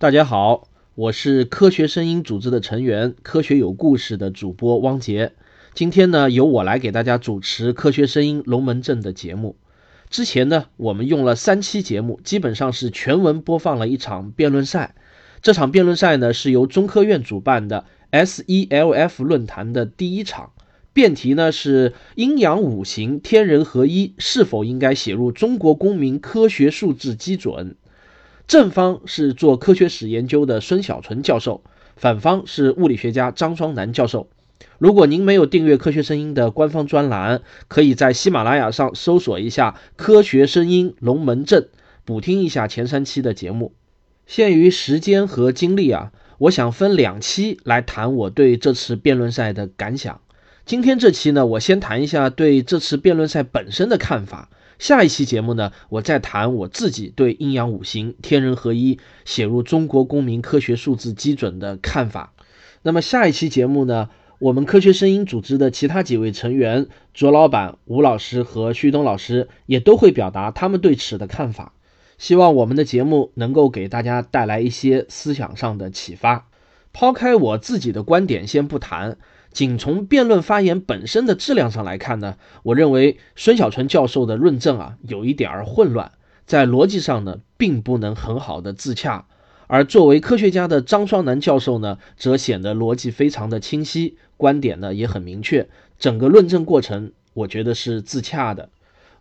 大家好，我是科学声音组织的成员，科学有故事的主播汪杰。今天呢，由我来给大家主持科学声音龙门阵的节目。之前呢，我们用了三期节目，基本上是全文播放了一场辩论赛。这场辩论赛呢，是由中科院主办的 SELF 论坛的第一场。辩题呢是阴阳五行天人合一是否应该写入中国公民科学数字基准？正方是做科学史研究的孙小纯教授，反方是物理学家张双南教授。如果您没有订阅科学声音的官方专栏，可以在喜马拉雅上搜索一下“科学声音龙门阵”，补听一下前三期的节目。限于时间和精力啊，我想分两期来谈我对这次辩论赛的感想。今天这期呢，我先谈一下对这次辩论赛本身的看法。下一期节目呢，我再谈我自己对阴阳五行天人合一写入中国公民科学数字基准的看法。那么下一期节目呢，我们科学声音组织的其他几位成员卓老板、吴老师和旭东老师也都会表达他们对此的看法。希望我们的节目能够给大家带来一些思想上的启发。抛开我自己的观点先不谈。仅从辩论发言本身的质量上来看呢，我认为孙小纯教授的论证啊有一点儿混乱，在逻辑上呢并不能很好的自洽，而作为科学家的张双南教授呢，则显得逻辑非常的清晰，观点呢也很明确，整个论证过程我觉得是自洽的。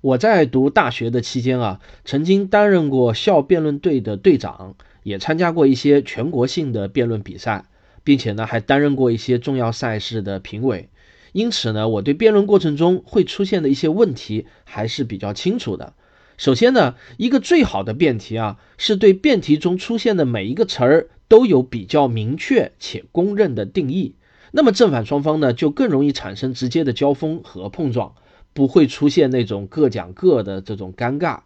我在读大学的期间啊，曾经担任过校辩论队的队长，也参加过一些全国性的辩论比赛。并且呢，还担任过一些重要赛事的评委，因此呢，我对辩论过程中会出现的一些问题还是比较清楚的。首先呢，一个最好的辩题啊，是对辩题中出现的每一个词儿都有比较明确且公认的定义，那么正反双方呢，就更容易产生直接的交锋和碰撞，不会出现那种各讲各的这种尴尬。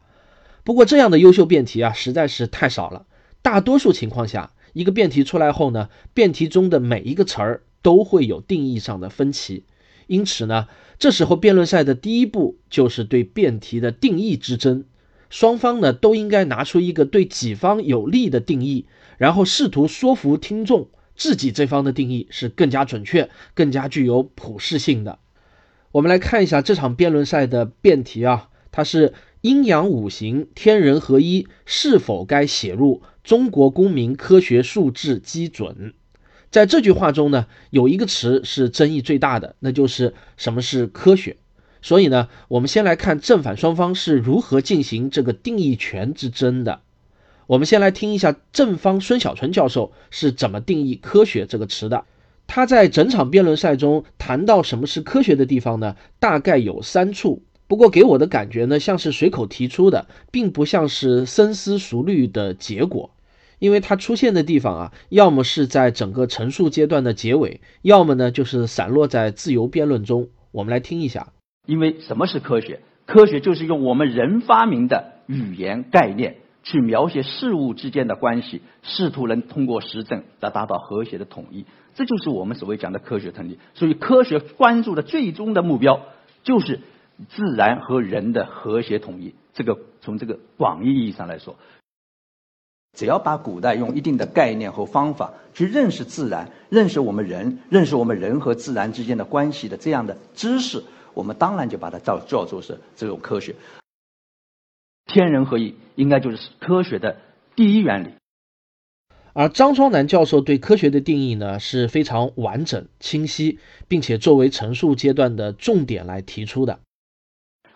不过，这样的优秀辩题啊，实在是太少了，大多数情况下。一个辩题出来后呢，辩题中的每一个词儿都会有定义上的分歧，因此呢，这时候辩论赛的第一步就是对辩题的定义之争，双方呢都应该拿出一个对己方有利的定义，然后试图说服听众自己这方的定义是更加准确、更加具有普适性的。我们来看一下这场辩论赛的辩题啊，它是阴阳五行天人合一是否该写入？中国公民科学素质基准，在这句话中呢，有一个词是争议最大的，那就是什么是科学。所以呢，我们先来看正反双方是如何进行这个定义权之争的。我们先来听一下正方孙小纯教授是怎么定义科学这个词的。他在整场辩论赛中谈到什么是科学的地方呢，大概有三处。不过给我的感觉呢，像是随口提出的，并不像是深思熟虑的结果，因为它出现的地方啊，要么是在整个陈述阶段的结尾，要么呢就是散落在自由辩论中。我们来听一下。因为什么是科学？科学就是用我们人发明的语言概念去描写事物之间的关系，试图能通过实证来达到和谐的统一。这就是我们所谓讲的科学成立。所以科学关注的最终的目标就是。自然和人的和谐统一，这个从这个广义意义上来说，只要把古代用一定的概念和方法去认识自然、认识我们人、认识我们人和自然之间的关系的这样的知识，我们当然就把它叫叫做是这种科学。天人合一应该就是科学的第一原理。而张双南教授对科学的定义呢是非常完整、清晰，并且作为陈述阶段的重点来提出的。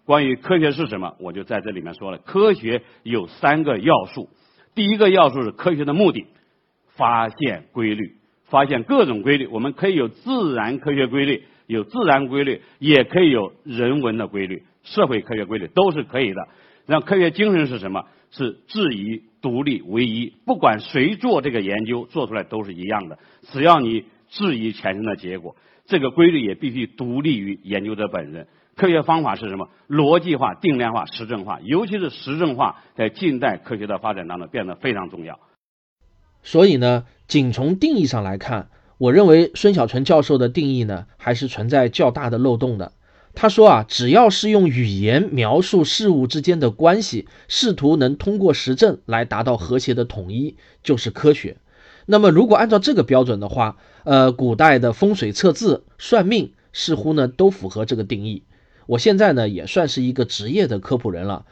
关于科学是什么，我就在这里面说了。科学有三个要素，第一个要素是科学的目的，发现规律，发现各种规律。我们可以有自然科学规律，有自然规律，也可以有人文的规律，社会科学规律都是可以的。那科学精神是什么？是质疑、独立、唯一。不管谁做这个研究，做出来都是一样的。只要你质疑产生的结果，这个规律也必须独立于研究者本人。科学方法是什么？逻辑化、定量化、实证化，尤其是实证化，在近代科学的发展当中变得非常重要。所以呢，仅从定义上来看，我认为孙小纯教授的定义呢，还是存在较大的漏洞的。他说啊，只要是用语言描述事物之间的关系，试图能通过实证来达到和谐的统一，就是科学。那么，如果按照这个标准的话，呃，古代的风水测字、算命似乎呢都符合这个定义。我现在呢也算是一个职业的科普人了，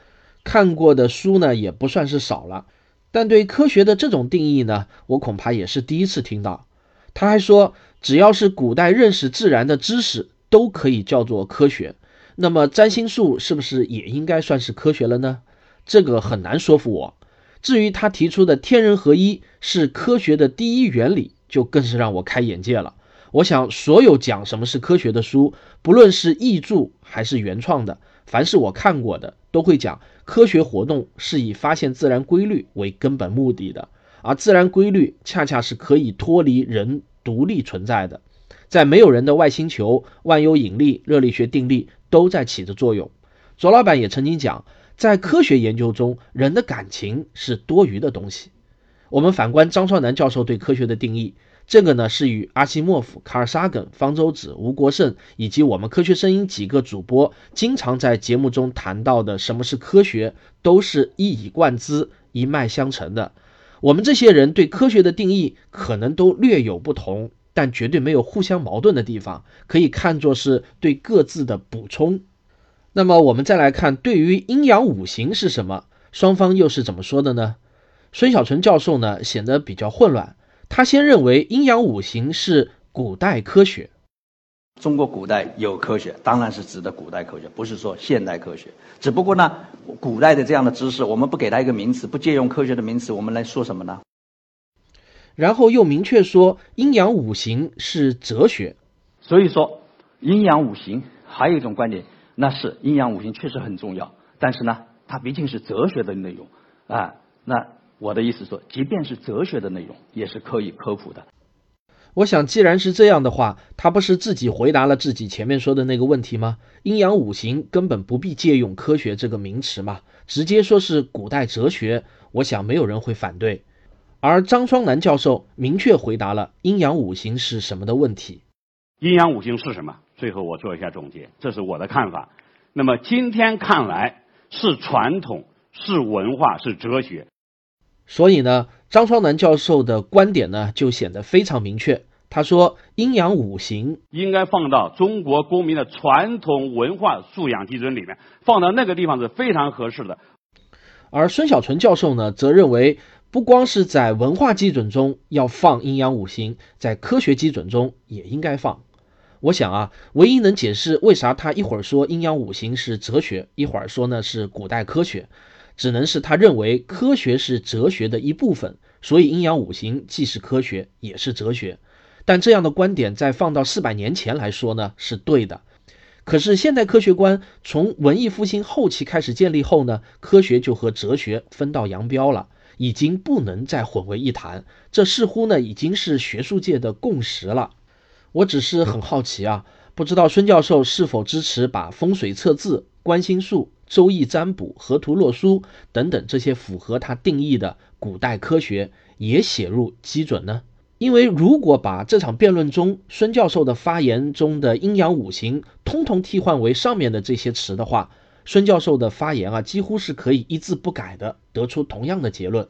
看过的书呢也不算是少了，但对科学的这种定义呢，我恐怕也是第一次听到。他还说，只要是古代认识自然的知识。都可以叫做科学，那么占星术是不是也应该算是科学了呢？这个很难说服我。至于他提出的天人合一是科学的第一原理，就更是让我开眼界了。我想，所有讲什么是科学的书，不论是译著还是原创的，凡是我看过的，都会讲科学活动是以发现自然规律为根本目的的，而自然规律恰恰是可以脱离人独立存在的。在没有人的外星球，万有引力、热力学定律都在起着作用。左老板也曾经讲，在科学研究中，人的感情是多余的东西。我们反观张双南教授对科学的定义，这个呢是与阿西莫夫、卡尔萨根、方舟子、吴国胜以及我们科学声音几个主播经常在节目中谈到的什么是科学，都是一以贯之、一脉相承的。我们这些人对科学的定义可能都略有不同。但绝对没有互相矛盾的地方，可以看作是对各自的补充。那么我们再来看，对于阴阳五行是什么，双方又是怎么说的呢？孙小纯教授呢显得比较混乱。他先认为阴阳五行是古代科学。中国古代有科学，当然是指的古代科学，不是说现代科学。只不过呢，古代的这样的知识，我们不给它一个名词，不借用科学的名词，我们来说什么呢？然后又明确说阴阳五行是哲学，所以说阴阳五行还有一种观点，那是阴阳五行确实很重要，但是呢，它毕竟是哲学的内容啊。那我的意思说，即便是哲学的内容，也是可以科普的。我想，既然是这样的话，他不是自己回答了自己前面说的那个问题吗？阴阳五行根本不必借用科学这个名词嘛，直接说是古代哲学，我想没有人会反对。而张双南教授明确回答了阴阳五行是什么的问题。阴阳五行是什么？最后我做一下总结，这是我的看法。那么今天看来是传统，是文化，是哲学。所以呢，张双南教授的观点呢就显得非常明确。他说，阴阳五行应该放到中国公民的传统文化素养基准里面，放到那个地方是非常合适的。而孙小纯教授呢，则认为。不光是在文化基准中要放阴阳五行，在科学基准中也应该放。我想啊，唯一能解释为啥他一会儿说阴阳五行是哲学，一会儿说呢是古代科学，只能是他认为科学是哲学的一部分，所以阴阳五行既是科学也是哲学。但这样的观点在放到四百年前来说呢是对的。可是现代科学观从文艺复兴后期开始建立后呢，科学就和哲学分道扬镳了。已经不能再混为一谈，这似乎呢已经是学术界的共识了。我只是很好奇啊，不知道孙教授是否支持把风水测字、观星术、周易占卜、河图洛书等等这些符合他定义的古代科学也写入基准呢？因为如果把这场辩论中孙教授的发言中的阴阳五行通通替换为上面的这些词的话，孙教授的发言啊，几乎是可以一字不改的得出同样的结论。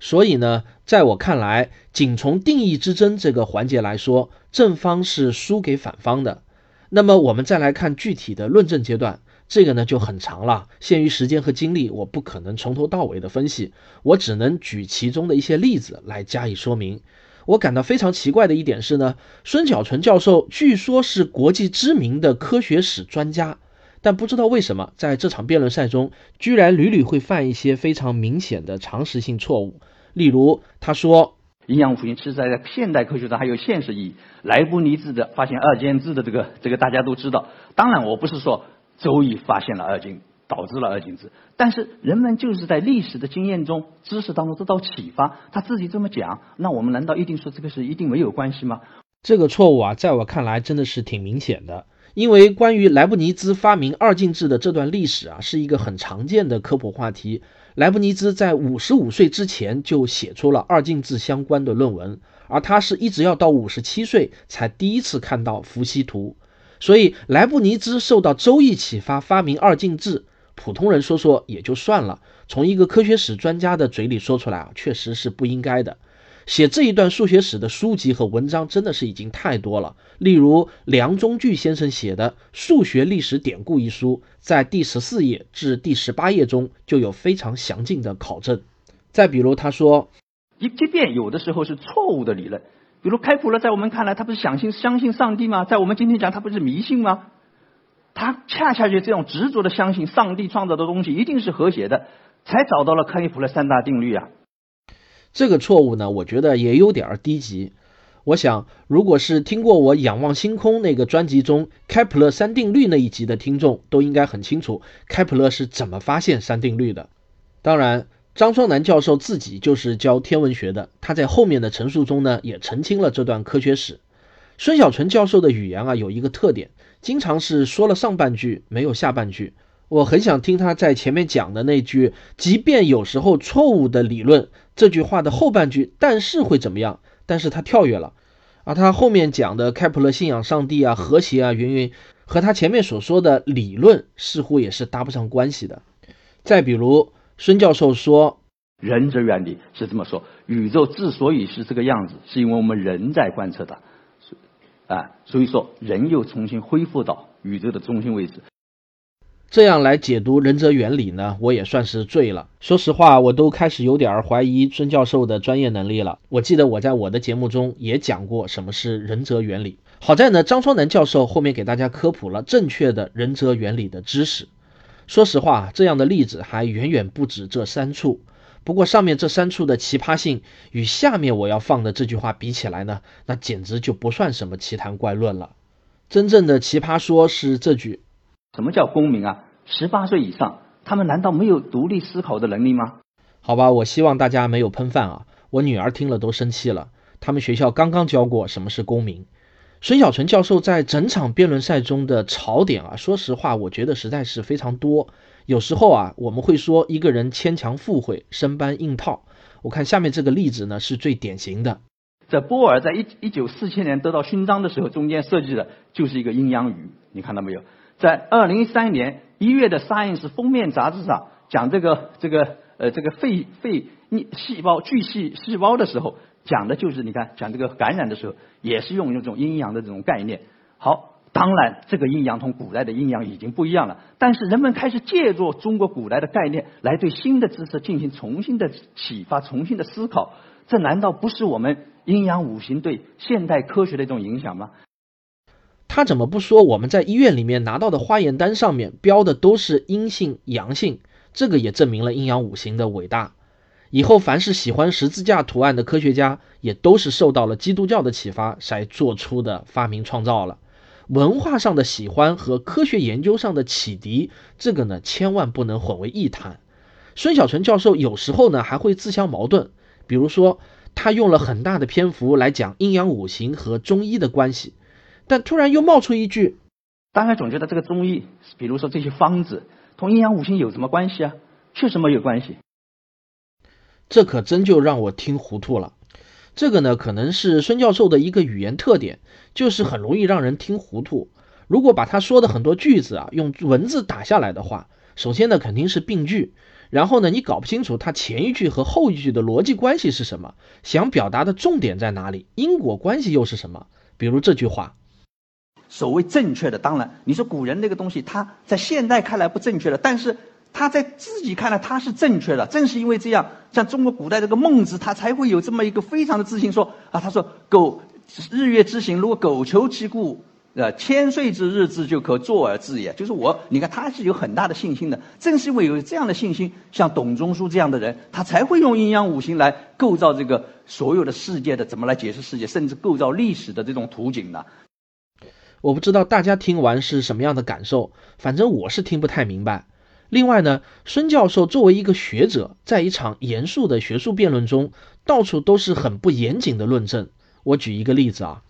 所以呢，在我看来，仅从定义之争这个环节来说，正方是输给反方的。那么我们再来看具体的论证阶段，这个呢就很长了，限于时间和精力，我不可能从头到尾的分析，我只能举其中的一些例子来加以说明。我感到非常奇怪的一点是呢，孙小纯教授据说是国际知名的科学史专家。但不知道为什么，在这场辩论赛中，居然屡屡会犯一些非常明显的常识性错误。例如，他说，阴阳五行是在现代科学上还有现实意义。莱布尼兹的发现二进制的这个，这个大家都知道。当然，我不是说周易发现了二进，导致了二进制。但是人们就是在历史的经验中、知识当中得到启发，他自己这么讲，那我们难道一定说这个是一定没有关系吗？这个错误啊，在我看来真的是挺明显的。因为关于莱布尼兹发明二进制的这段历史啊，是一个很常见的科普话题。莱布尼兹在五十五岁之前就写出了二进制相关的论文，而他是一直要到五十七岁才第一次看到伏羲图。所以莱布尼兹受到周易启发，发明二进制。普通人说说也就算了，从一个科学史专家的嘴里说出来啊，确实是不应该的。写这一段数学史的书籍和文章真的是已经太多了。例如梁中巨先生写的《数学历史典故》一书，在第十四页至第十八页中就有非常详尽的考证。再比如他说，一即便有的时候是错误的理论，比如开普勒在我们看来他不是相信相信上帝吗？在我们今天讲他不是迷信吗？他恰恰就这种执着的相信上帝创造的东西一定是和谐的，才找到了开普勒三大定律啊。这个错误呢，我觉得也有点低级。我想，如果是听过我《仰望星空》那个专辑中开普勒三定律那一集的听众，都应该很清楚开普勒是怎么发现三定律的。当然，张双南教授自己就是教天文学的，他在后面的陈述中呢，也澄清了这段科学史。孙小纯教授的语言啊，有一个特点，经常是说了上半句没有下半句。我很想听他在前面讲的那句“即便有时候错误的理论”这句话的后半句，但是会怎么样？但是他跳跃了，而他后面讲的开普勒信仰上帝啊、和谐啊、云云，和他前面所说的理论似乎也是搭不上关系的。再比如，孙教授说：“人则原理是这么说，宇宙之所以是这个样子，是因为我们人在观测它，啊，所以说人又重新恢复到宇宙的中心位置。”这样来解读仁则原理呢，我也算是醉了。说实话，我都开始有点怀疑孙教授的专业能力了。我记得我在我的节目中也讲过什么是仁则原理。好在呢，张双南教授后面给大家科普了正确的仁则原理的知识。说实话，这样的例子还远远不止这三处。不过上面这三处的奇葩性与下面我要放的这句话比起来呢，那简直就不算什么奇谈怪论了。真正的奇葩说是这句。什么叫公民啊？十八岁以上，他们难道没有独立思考的能力吗？好吧，我希望大家没有喷饭啊！我女儿听了都生气了。他们学校刚刚教过什么是公民。孙小纯教授在整场辩论赛中的槽点啊，说实话，我觉得实在是非常多。有时候啊，我们会说一个人牵强附会、生搬硬套。我看下面这个例子呢，是最典型的。在波尔在一一九四七年得到勋章的时候，中间设计的就是一个阴阳鱼，你看到没有？在二零一三年一月的《Science》封面杂志上讲这个这个呃这个肺肺细胞巨细细胞的时候，讲的就是你看讲这个感染的时候，也是用用这种阴阳的这种概念。好，当然这个阴阳同古代的阴阳已经不一样了，但是人们开始借助中国古代的概念来对新的知识进行重新的启发、重新的思考，这难道不是我们阴阳五行对现代科学的一种影响吗？他怎么不说我们在医院里面拿到的化验单上面标的都是阴性阳性？这个也证明了阴阳五行的伟大。以后凡是喜欢十字架图案的科学家，也都是受到了基督教的启发才做出的发明创造了。文化上的喜欢和科学研究上的启迪，这个呢千万不能混为一谈。孙小纯教授有时候呢还会自相矛盾，比如说他用了很大的篇幅来讲阴阳五行和中医的关系。但突然又冒出一句，大家总觉得这个中医，比如说这些方子，同阴阳五行有什么关系啊？确实没有关系。这可真就让我听糊涂了。这个呢，可能是孙教授的一个语言特点，就是很容易让人听糊涂。如果把他说的很多句子啊，用文字打下来的话，首先呢肯定是病句，然后呢你搞不清楚他前一句和后一句的逻辑关系是什么，想表达的重点在哪里，因果关系又是什么？比如这句话。所谓正确的，当然你说古人那个东西，他在现代看来不正确的，但是他在自己看来他是正确的。正是因为这样，像中国古代这个孟子，他才会有这么一个非常的自信，说啊，他说苟日月之行，如果苟求其故，呃，千岁之日之就可坐而治也。就是我，你看他是有很大的信心的。正是因为有这样的信心，像董仲舒这样的人，他才会用阴阳五行来构造这个所有的世界的怎么来解释世界，甚至构造历史的这种图景呢？我不知道大家听完是什么样的感受，反正我是听不太明白。另外呢，孙教授作为一个学者，在一场严肃的学术辩论中，到处都是很不严谨的论证。我举一个例子啊。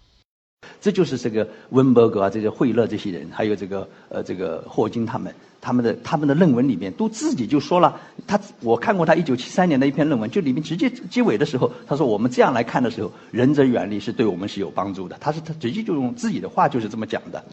这就是这个温伯格啊，这些惠勒这些人，还有这个呃这个霍金他们，他们的他们的论文里面都自己就说了，他我看过他一九七三年的一篇论文，就里面直接结尾的时候，他说我们这样来看的时候，仁者远离是对我们是有帮助的，他是他直接就用自己的话就是这么讲的。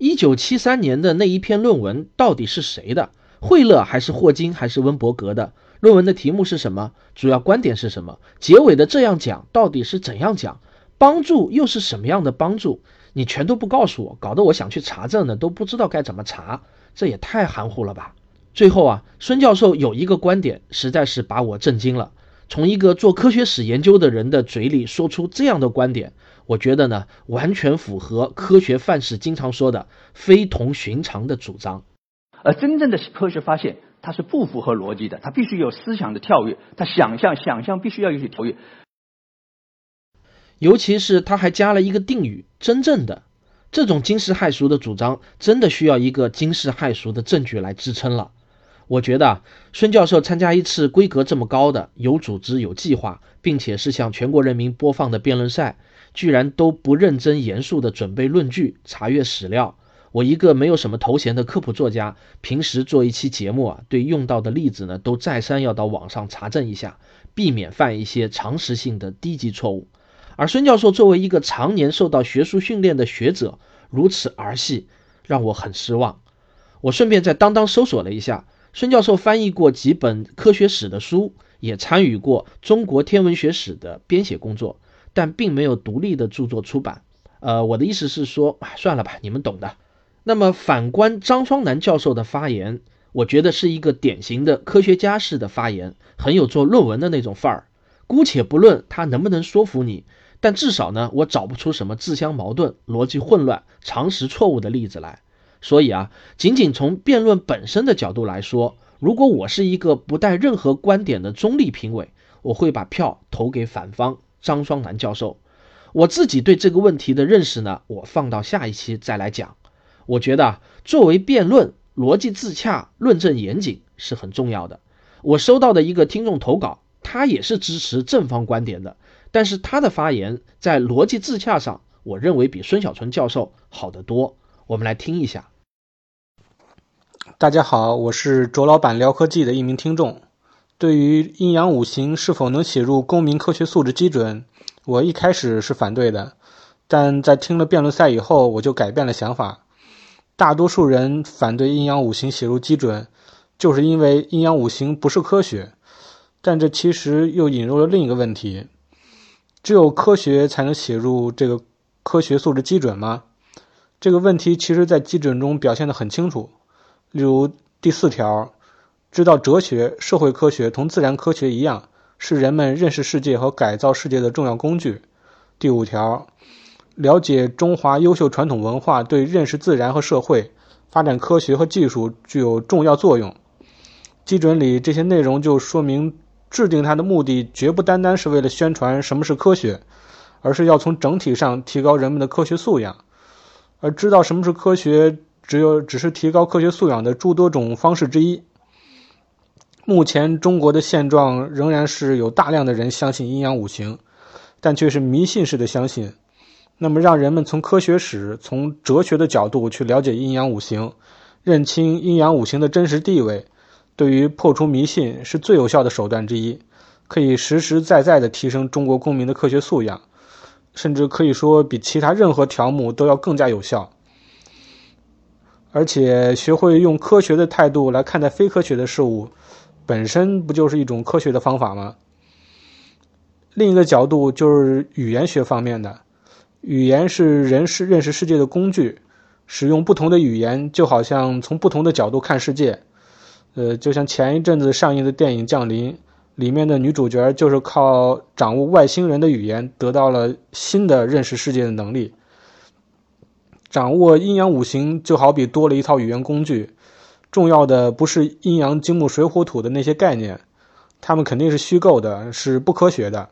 一九七三年的那一篇论文到底是谁的？惠勒还是霍金还是温伯格的？论文的题目是什么？主要观点是什么？结尾的这样讲到底是怎样讲？帮助又是什么样的帮助？你全都不告诉我，搞得我想去查证呢，都不知道该怎么查，这也太含糊了吧！最后啊，孙教授有一个观点，实在是把我震惊了。从一个做科学史研究的人的嘴里说出这样的观点，我觉得呢，完全符合科学范式经常说的非同寻常的主张。而真正的科学发现。它是不符合逻辑的，它必须有思想的跳跃，它想象想象必须要有些跳跃，尤其是他还加了一个定语“真正的”，这种惊世骇俗的主张，真的需要一个惊世骇俗的证据来支撑了。我觉得孙教授参加一次规格这么高的、有组织、有计划，并且是向全国人民播放的辩论赛，居然都不认真严肃的准备论据、查阅史料。我一个没有什么头衔的科普作家，平时做一期节目啊，对用到的例子呢，都再三要到网上查证一下，避免犯一些常识性的低级错误。而孙教授作为一个常年受到学术训练的学者，如此儿戏，让我很失望。我顺便在当当搜索了一下，孙教授翻译过几本科学史的书，也参与过中国天文学史的编写工作，但并没有独立的著作出版。呃，我的意思是说，算了吧，你们懂的。那么反观张双南教授的发言，我觉得是一个典型的科学家式的发言，很有做论文的那种范儿。姑且不论他能不能说服你，但至少呢，我找不出什么自相矛盾、逻辑混乱、常识错误的例子来。所以啊，仅仅从辩论本身的角度来说，如果我是一个不带任何观点的中立评委，我会把票投给反方张双南教授。我自己对这个问题的认识呢，我放到下一期再来讲。我觉得啊，作为辩论，逻辑自洽、论证严谨是很重要的。我收到的一个听众投稿，他也是支持正方观点的，但是他的发言在逻辑自洽上，我认为比孙小纯教授好得多。我们来听一下。大家好，我是卓老板聊科技的一名听众。对于阴阳五行是否能写入公民科学素质基准，我一开始是反对的，但在听了辩论赛以后，我就改变了想法。大多数人反对阴阳五行写入基准，就是因为阴阳五行不是科学。但这其实又引入了另一个问题：只有科学才能写入这个科学素质基准吗？这个问题其实在基准中表现得很清楚。例如第四条，知道哲学、社会科学同自然科学一样，是人们认识世界和改造世界的重要工具。第五条。了解中华优秀传统文化对认识自然和社会、发展科学和技术具有重要作用。基准里这些内容就说明，制定它的目的绝不单单是为了宣传什么是科学，而是要从整体上提高人们的科学素养。而知道什么是科学，只有只是提高科学素养的诸多种方式之一。目前中国的现状仍然是有大量的人相信阴阳五行，但却是迷信式的相信。那么，让人们从科学史、从哲学的角度去了解阴阳五行，认清阴阳五行的真实地位，对于破除迷信是最有效的手段之一，可以实实在在地提升中国公民的科学素养，甚至可以说比其他任何条目都要更加有效。而且，学会用科学的态度来看待非科学的事物，本身不就是一种科学的方法吗？另一个角度就是语言学方面的。语言是人是认识世界的工具，使用不同的语言，就好像从不同的角度看世界。呃，就像前一阵子上映的电影《降临》，里面的女主角就是靠掌握外星人的语言，得到了新的认识世界的能力。掌握阴阳五行，就好比多了一套语言工具。重要的不是阴阳金木水火土的那些概念，它们肯定是虚构的，是不科学的。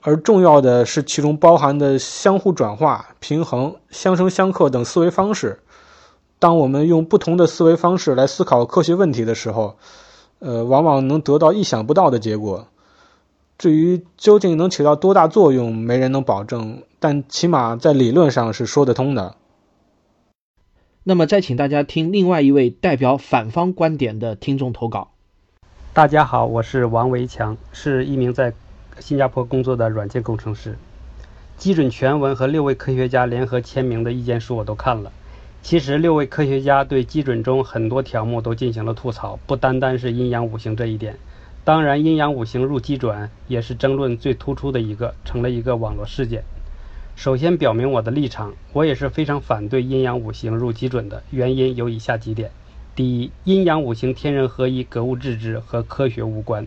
而重要的是其中包含的相互转化、平衡、相生相克等思维方式。当我们用不同的思维方式来思考科学问题的时候，呃，往往能得到意想不到的结果。至于究竟能起到多大作用，没人能保证，但起码在理论上是说得通的。那么，再请大家听另外一位代表反方观点的听众投稿。大家好，我是王维强，是一名在。新加坡工作的软件工程师，基准全文和六位科学家联合签名的意见书我都看了，其实，六位科学家对基准中很多条目都进行了吐槽，不单单是阴阳五行这一点。当然，阴阳五行入基准也是争论最突出的一个，成了一个网络事件。首先表明我的立场，我也是非常反对阴阳五行入基准的。原因有以下几点：第一，阴阳五行天人合一、格物致知和科学无关。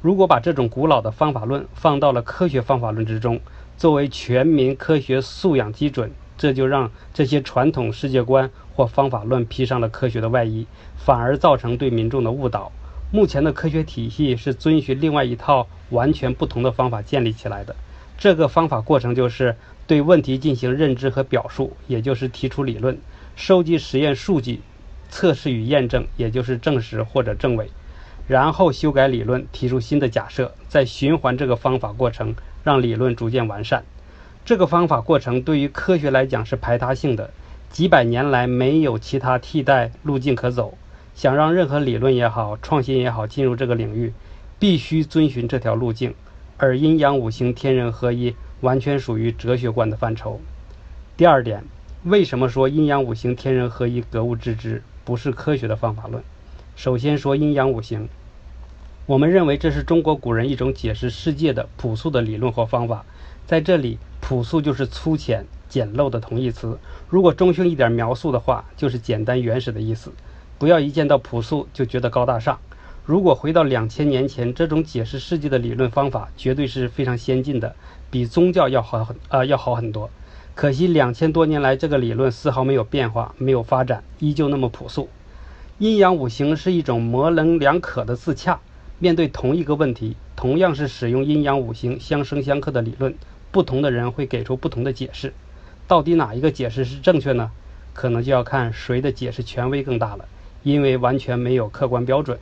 如果把这种古老的方法论放到了科学方法论之中，作为全民科学素养基准。这就让这些传统世界观或方法论披上了科学的外衣，反而造成对民众的误导。目前的科学体系是遵循另外一套完全不同的方法建立起来的。这个方法过程就是对问题进行认知和表述，也就是提出理论，收集实验数据，测试与验证，也就是证实或者证伪，然后修改理论，提出新的假设，再循环这个方法过程，让理论逐渐完善。这个方法过程对于科学来讲是排他性的，几百年来没有其他替代路径可走。想让任何理论也好、创新也好进入这个领域，必须遵循这条路径。而阴阳五行天人合一完全属于哲学观的范畴。第二点，为什么说阴阳五行天人合一、格物致知不是科学的方法论？首先说阴阳五行，我们认为这是中国古人一种解释世界的朴素的理论或方法，在这里。朴素就是粗浅、简陋的同义词。如果中性一点描述的话，就是简单原始的意思。不要一见到朴素就觉得高大上。如果回到两千年前，这种解释世界的理论方法绝对是非常先进的，比宗教要好很呃要好很多。可惜两千多年来，这个理论丝毫没有变化，没有发展，依旧那么朴素。阴阳五行是一种模棱两可的自洽。面对同一个问题，同样是使用阴阳五行相生相克的理论。不同的人会给出不同的解释，到底哪一个解释是正确呢？可能就要看谁的解释权威更大了，因为完全没有客观标准。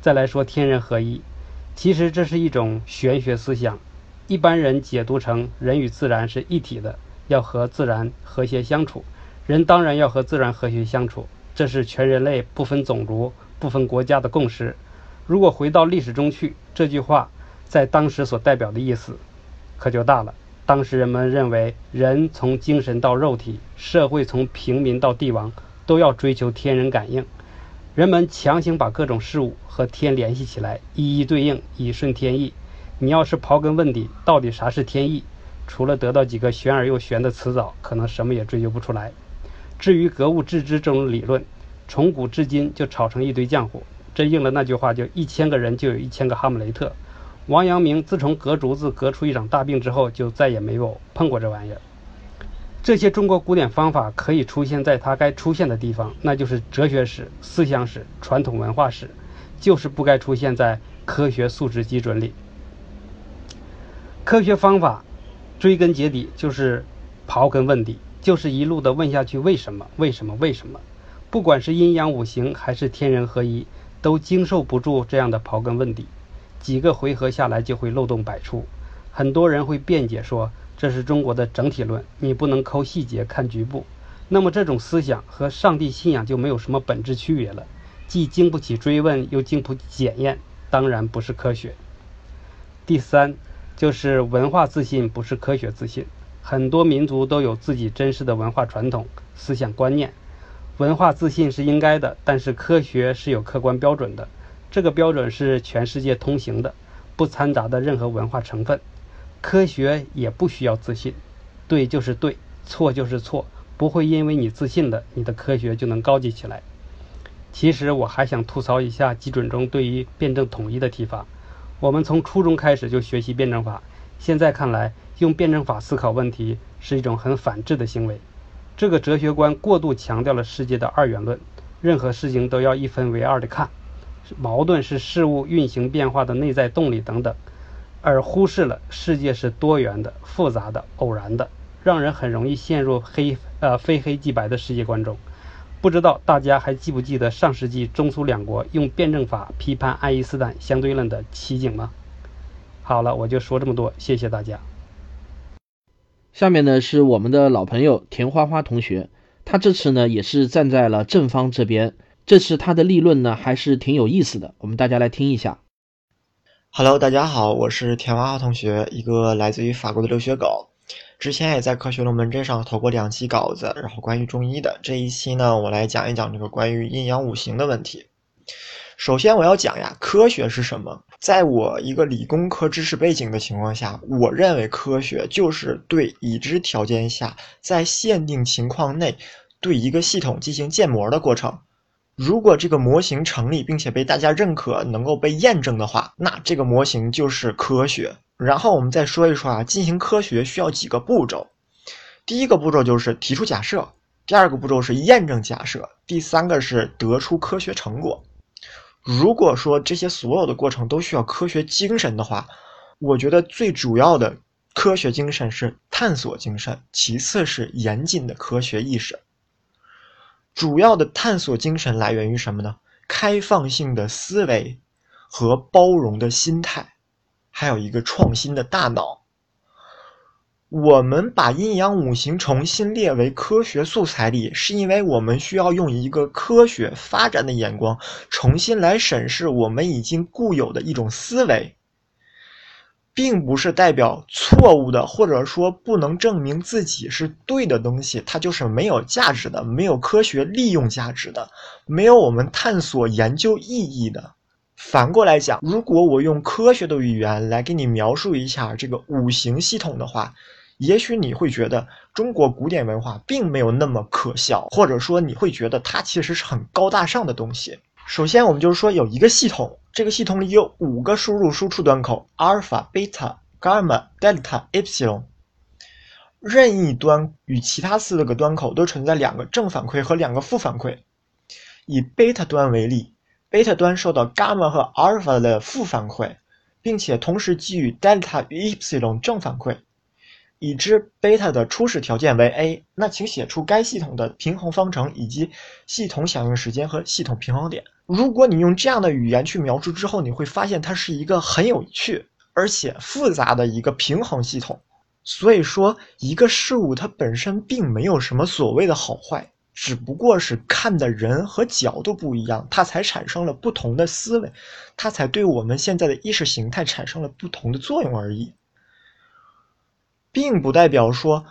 再来说天人合一，其实这是一种玄学思想，一般人解读成人与自然是一体的，要和自然和谐相处，人当然要和自然和谐相处，这是全人类不分种族、不分国家的共识。如果回到历史中去，这句话在当时所代表的意思。可就大了。当时人们认为，人从精神到肉体，社会从平民到帝王，都要追求天人感应。人们强行把各种事物和天联系起来，一一对应，以顺天意。你要是刨根问底，到底啥是天意？除了得到几个玄而又玄的词藻，可能什么也追究不出来。至于格物致知这种理论，从古至今就炒成一堆浆糊。这应了那句话，就一千个人就有一千个哈姆雷特。王阳明自从隔竹子隔出一场大病之后，就再也没有碰过这玩意儿。这些中国古典方法可以出现在它该出现的地方，那就是哲学史、思想史、传统文化史，就是不该出现在科学素质基准里。科学方法追根结底就是刨根问底，就是一路的问下去：为什么？为什么？为什么？不管是阴阳五行还是天人合一，都经受不住这样的刨根问底。几个回合下来就会漏洞百出，很多人会辩解说这是中国的整体论，你不能抠细节看局部。那么这种思想和上帝信仰就没有什么本质区别了，既经不起追问，又经不起检验，当然不是科学。第三就是文化自信不是科学自信，很多民族都有自己真实的文化传统、思想观念，文化自信是应该的，但是科学是有客观标准的。这个标准是全世界通行的，不掺杂的任何文化成分。科学也不需要自信，对就是对，错就是错，不会因为你自信了，你的科学就能高级起来。其实我还想吐槽一下基准中对于辩证统一的提法。我们从初中开始就学习辩证法，现在看来，用辩证法思考问题是一种很反智的行为。这个哲学观过度强调了世界的二元论，任何事情都要一分为二的看。矛盾是事物运行变化的内在动力等等，而忽视了世界是多元的、复杂的、偶然的，让人很容易陷入黑呃非黑即白的世界观中。不知道大家还记不记得上世纪中苏两国用辩证法批判爱因斯坦相对论的奇景吗？好了，我就说这么多，谢谢大家。下面呢是我们的老朋友田花花同学，他这次呢也是站在了正方这边。这次他的立论呢，还是挺有意思的，我们大家来听一下。Hello，大家好，我是田娃娃同学，一个来自于法国的留学狗。之前也在科学龙门阵上投过两期稿子，然后关于中医的。这一期呢，我来讲一讲这个关于阴阳五行的问题。首先我要讲呀，科学是什么？在我一个理工科知识背景的情况下，我认为科学就是对已知条件下，在限定情况内对一个系统进行建模的过程。如果这个模型成立，并且被大家认可，能够被验证的话，那这个模型就是科学。然后我们再说一说啊，进行科学需要几个步骤。第一个步骤就是提出假设，第二个步骤是验证假设，第三个是得出科学成果。如果说这些所有的过程都需要科学精神的话，我觉得最主要的科学精神是探索精神，其次是严谨的科学意识。主要的探索精神来源于什么呢？开放性的思维和包容的心态，还有一个创新的大脑。我们把阴阳五行重新列为科学素材里，是因为我们需要用一个科学发展的眼光，重新来审视我们已经固有的一种思维。并不是代表错误的，或者说不能证明自己是对的东西，它就是没有价值的，没有科学利用价值的，没有我们探索研究意义的。反过来讲，如果我用科学的语言来给你描述一下这个五行系统的话，也许你会觉得中国古典文化并没有那么可笑，或者说你会觉得它其实是很高大上的东西。首先，我们就是说有一个系统，这个系统里有五个输入输出端口：阿尔法、贝塔、伽马、德尔塔、伊普西隆。任意端与其他四个端口都存在两个正反馈和两个负反馈。以贝塔端为例，贝塔端受到伽马和阿尔法的负反馈，并且同时给予德尔塔与伊普西隆正反馈。已知贝塔的初始条件为 a，那请写出该系统的平衡方程以及系统响应时间和系统平衡点。如果你用这样的语言去描述之后，你会发现它是一个很有趣而且复杂的一个平衡系统。所以说，一个事物它本身并没有什么所谓的好坏，只不过是看的人和角度不一样，它才产生了不同的思维，它才对我们现在的意识形态产生了不同的作用而已。并不代表说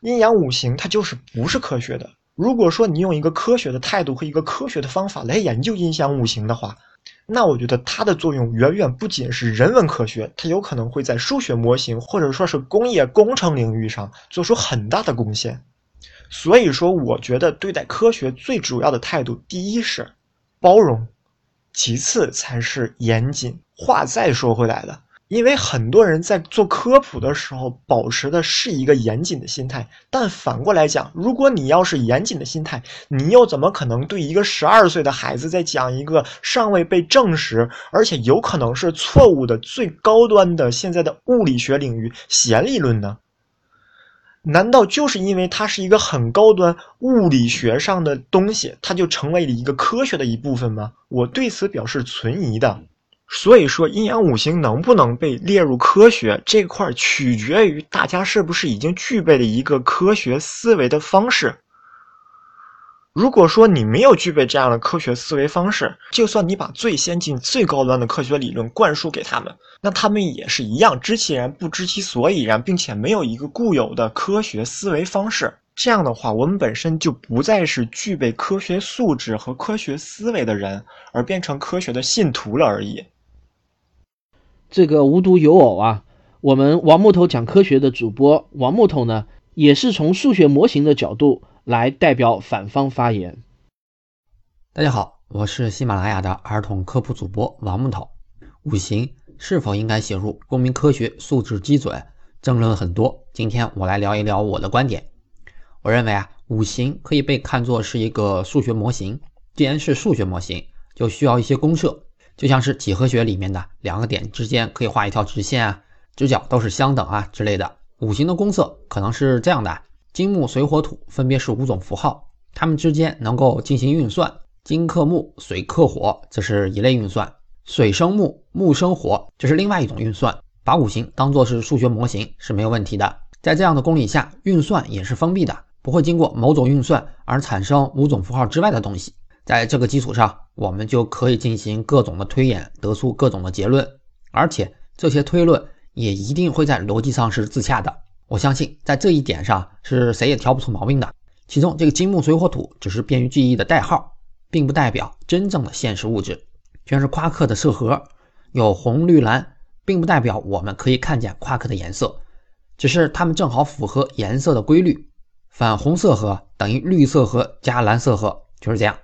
阴阳五行它就是不是科学的。如果说你用一个科学的态度和一个科学的方法来研究阴阳五行的话，那我觉得它的作用远远不仅是人文科学，它有可能会在数学模型或者说是工业工程领域上做出很大的贡献。所以说，我觉得对待科学最主要的态度，第一是包容，其次才是严谨。话再说回来了。因为很多人在做科普的时候保持的是一个严谨的心态，但反过来讲，如果你要是严谨的心态，你又怎么可能对一个十二岁的孩子在讲一个尚未被证实，而且有可能是错误的最高端的现在的物理学领域弦理论呢？难道就是因为它是一个很高端物理学上的东西，它就成为了一个科学的一部分吗？我对此表示存疑的。所以说，阴阳五行能不能被列入科学这块，取决于大家是不是已经具备了一个科学思维的方式。如果说你没有具备这样的科学思维方式，就算你把最先进、最高端的科学理论灌输给他们，那他们也是一样知其然不知其所以然，并且没有一个固有的科学思维方式。这样的话，我们本身就不再是具备科学素质和科学思维的人，而变成科学的信徒了而已。这个无独有偶啊，我们王木头讲科学的主播王木头呢，也是从数学模型的角度来代表反方发言。大家好，我是喜马拉雅的儿童科普主播王木头。五行是否应该写入公民科学素质基准，争论很多。今天我来聊一聊我的观点。我认为啊，五行可以被看作是一个数学模型。既然是数学模型，就需要一些公设。就像是几何学里面的两个点之间可以画一条直线啊，直角都是相等啊之类的。五行的公色可能是这样的：金木水火土分别是五种符号，它们之间能够进行运算。金克木，水克火，这是一类运算；水生木，木生火，这是另外一种运算。把五行当做是数学模型是没有问题的。在这样的公理下，运算也是封闭的，不会经过某种运算而产生五种符号之外的东西。在这个基础上，我们就可以进行各种的推演，得出各种的结论，而且这些推论也一定会在逻辑上是自洽的。我相信在这一点上是谁也挑不出毛病的。其中这个金木水火土只是便于记忆的代号，并不代表真正的现实物质。全是夸克的色盒，有红绿蓝，并不代表我们可以看见夸克的颜色，只是它们正好符合颜色的规律。反红色核等于绿色核加蓝色核，就是这样。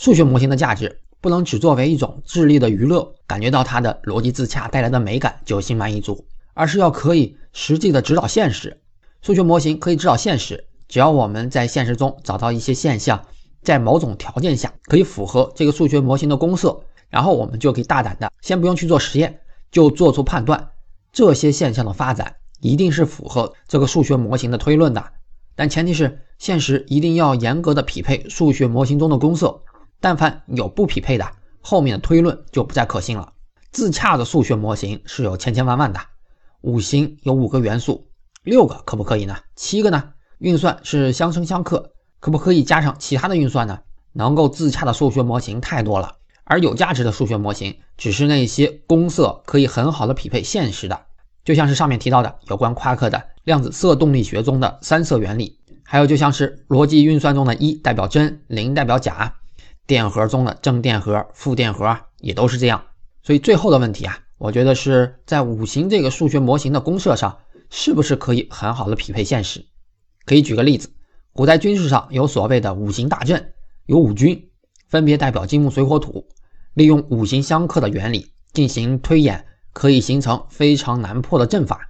数学模型的价值不能只作为一种智力的娱乐，感觉到它的逻辑自洽带来的美感就心满意足，而是要可以实际的指导现实。数学模型可以指导现实。只要我们在现实中找到一些现象，在某种条件下可以符合这个数学模型的公式，然后我们就可以大胆的，先不用去做实验，就做出判断，这些现象的发展一定是符合这个数学模型的推论的。但前提是现实一定要严格的匹配数学模型中的公式，但凡有不匹配的，后面的推论就不再可信了。自洽的数学模型是有千千万万的，五行有五个元素，六个可不可以呢？七个呢？运算是相生相克，可不可以加上其他的运算呢？能够自洽的数学模型太多了，而有价值的数学模型只是那些公色可以很好的匹配现实的，就像是上面提到的有关夸克的量子色动力学中的三色原理，还有就像是逻辑运算中的一代表真，零代表假，电荷中的正电荷、负电荷也都是这样。所以最后的问题啊，我觉得是在五行这个数学模型的公设上，是不是可以很好的匹配现实？可以举个例子，古代军事上有所谓的五行大阵，有五军，分别代表金木水火土，利用五行相克的原理进行推演，可以形成非常难破的阵法。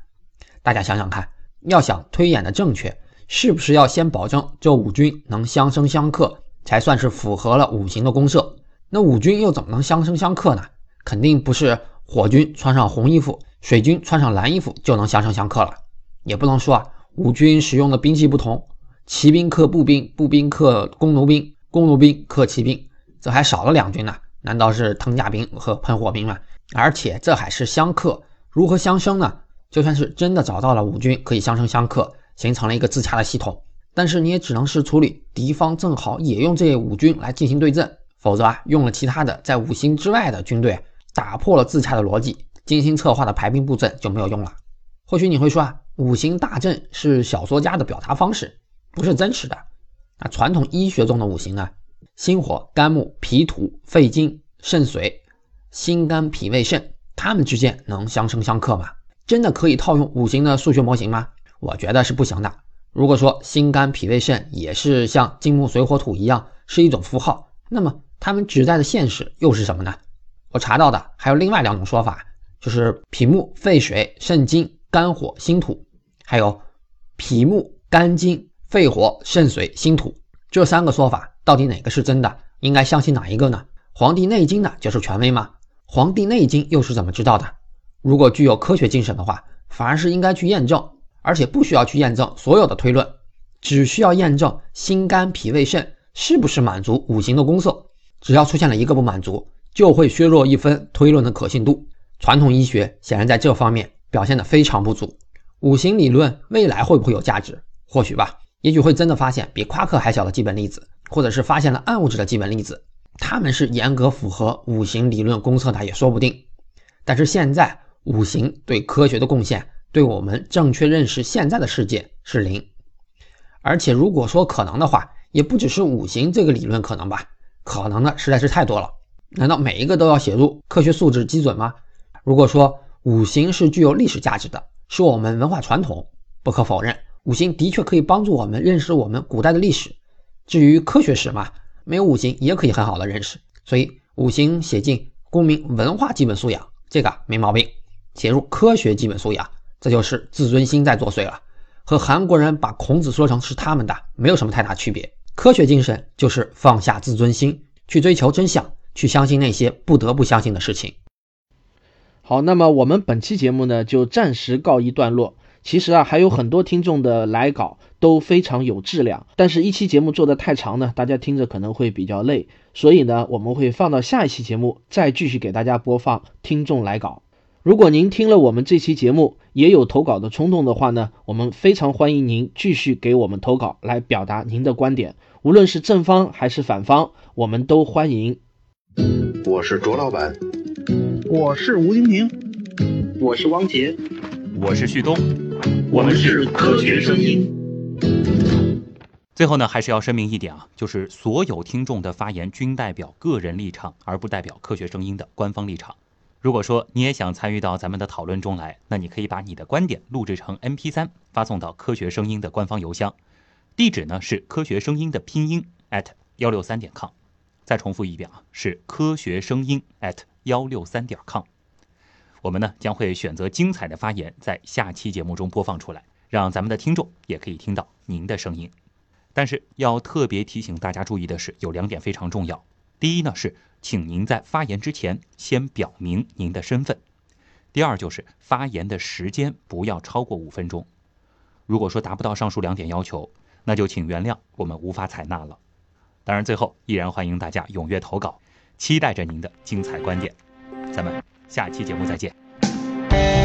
大家想想看，要想推演的正确，是不是要先保证这五军能相生相克，才算是符合了五行的公设？那五军又怎么能相生相克呢？肯定不是火军穿上红衣服，水军穿上蓝衣服就能相生相克了，也不能说啊。五军使用的兵器不同，骑兵克步兵，步兵克弓弩兵，弓弩兵克骑兵，这还少了两军呢？难道是藤甲兵和喷火兵吗？而且这还是相克，如何相生呢？就算是真的找到了五军可以相生相克，形成了一个自洽的系统，但是你也只能是处理敌方正好也用这五军来进行对阵，否则啊，用了其他的在五行之外的军队，打破了自洽的逻辑，精心策划的排兵布阵就没有用了。或许你会说啊。五行大阵是小说家的表达方式，不是真实的。那传统医学中的五行呢？心火、肝木、脾土、肺金、肾水，心肝脾胃肾，它们之间能相生相克吗？真的可以套用五行的数学模型吗？我觉得是不行的。如果说心肝脾胃肾也是像金木水火土一样是一种符号，那么它们指代的现实又是什么呢？我查到的还有另外两种说法，就是脾木、肺水、肾金、肝火、心土。还有脾木肝金肺火肾水心土这三个说法，到底哪个是真的？应该相信哪一个呢？《黄帝内经》的就是权威吗？《黄帝内经》又是怎么知道的？如果具有科学精神的话，反而是应该去验证，而且不需要去验证所有的推论，只需要验证心肝脾胃肾是不是满足五行的公色。只要出现了一个不满足，就会削弱一分推论的可信度。传统医学显然在这方面表现得非常不足。五行理论未来会不会有价值？或许吧，也许会真的发现比夸克还小的基本粒子，或者是发现了暗物质的基本粒子，它们是严格符合五行理论公测的也说不定。但是现在五行对科学的贡献，对我们正确认识现在的世界是零。而且如果说可能的话，也不只是五行这个理论可能吧，可能的实在是太多了。难道每一个都要写入科学素质基准吗？如果说五行是具有历史价值的，是我们文化传统，不可否认，五行的确可以帮助我们认识我们古代的历史。至于科学史嘛，没有五行也可以很好的认识。所以五行写进公民文化基本素养，这个没毛病。写入科学基本素养，这就是自尊心在作祟了，和韩国人把孔子说成是他们的没有什么太大区别。科学精神就是放下自尊心，去追求真相，去相信那些不得不相信的事情。好，那么我们本期节目呢就暂时告一段落。其实啊，还有很多听众的来稿都非常有质量，但是一期节目做的太长呢，大家听着可能会比较累，所以呢，我们会放到下一期节目再继续给大家播放听众来稿。如果您听了我们这期节目也有投稿的冲动的话呢，我们非常欢迎您继续给我们投稿来表达您的观点，无论是正方还是反方，我们都欢迎。我是卓老板。我是吴金平，我是汪杰，我是旭东。我们是科学声音。最后呢，还是要声明一点啊，就是所有听众的发言均代表个人立场，而不代表科学声音的官方立场。如果说你也想参与到咱们的讨论中来，那你可以把你的观点录制成 MP3，发送到科学声音的官方邮箱，地址呢是科学声音的拼音 at 幺六三点 com。再重复一遍啊，是科学声音 at 幺六三点 com。我们呢将会选择精彩的发言，在下期节目中播放出来，让咱们的听众也可以听到您的声音。但是要特别提醒大家注意的是，有两点非常重要。第一呢是，请您在发言之前先表明您的身份；第二就是发言的时间不要超过五分钟。如果说达不到上述两点要求，那就请原谅我们无法采纳了。当然，最后依然欢迎大家踊跃投稿，期待着您的精彩观点。咱们下期节目再见。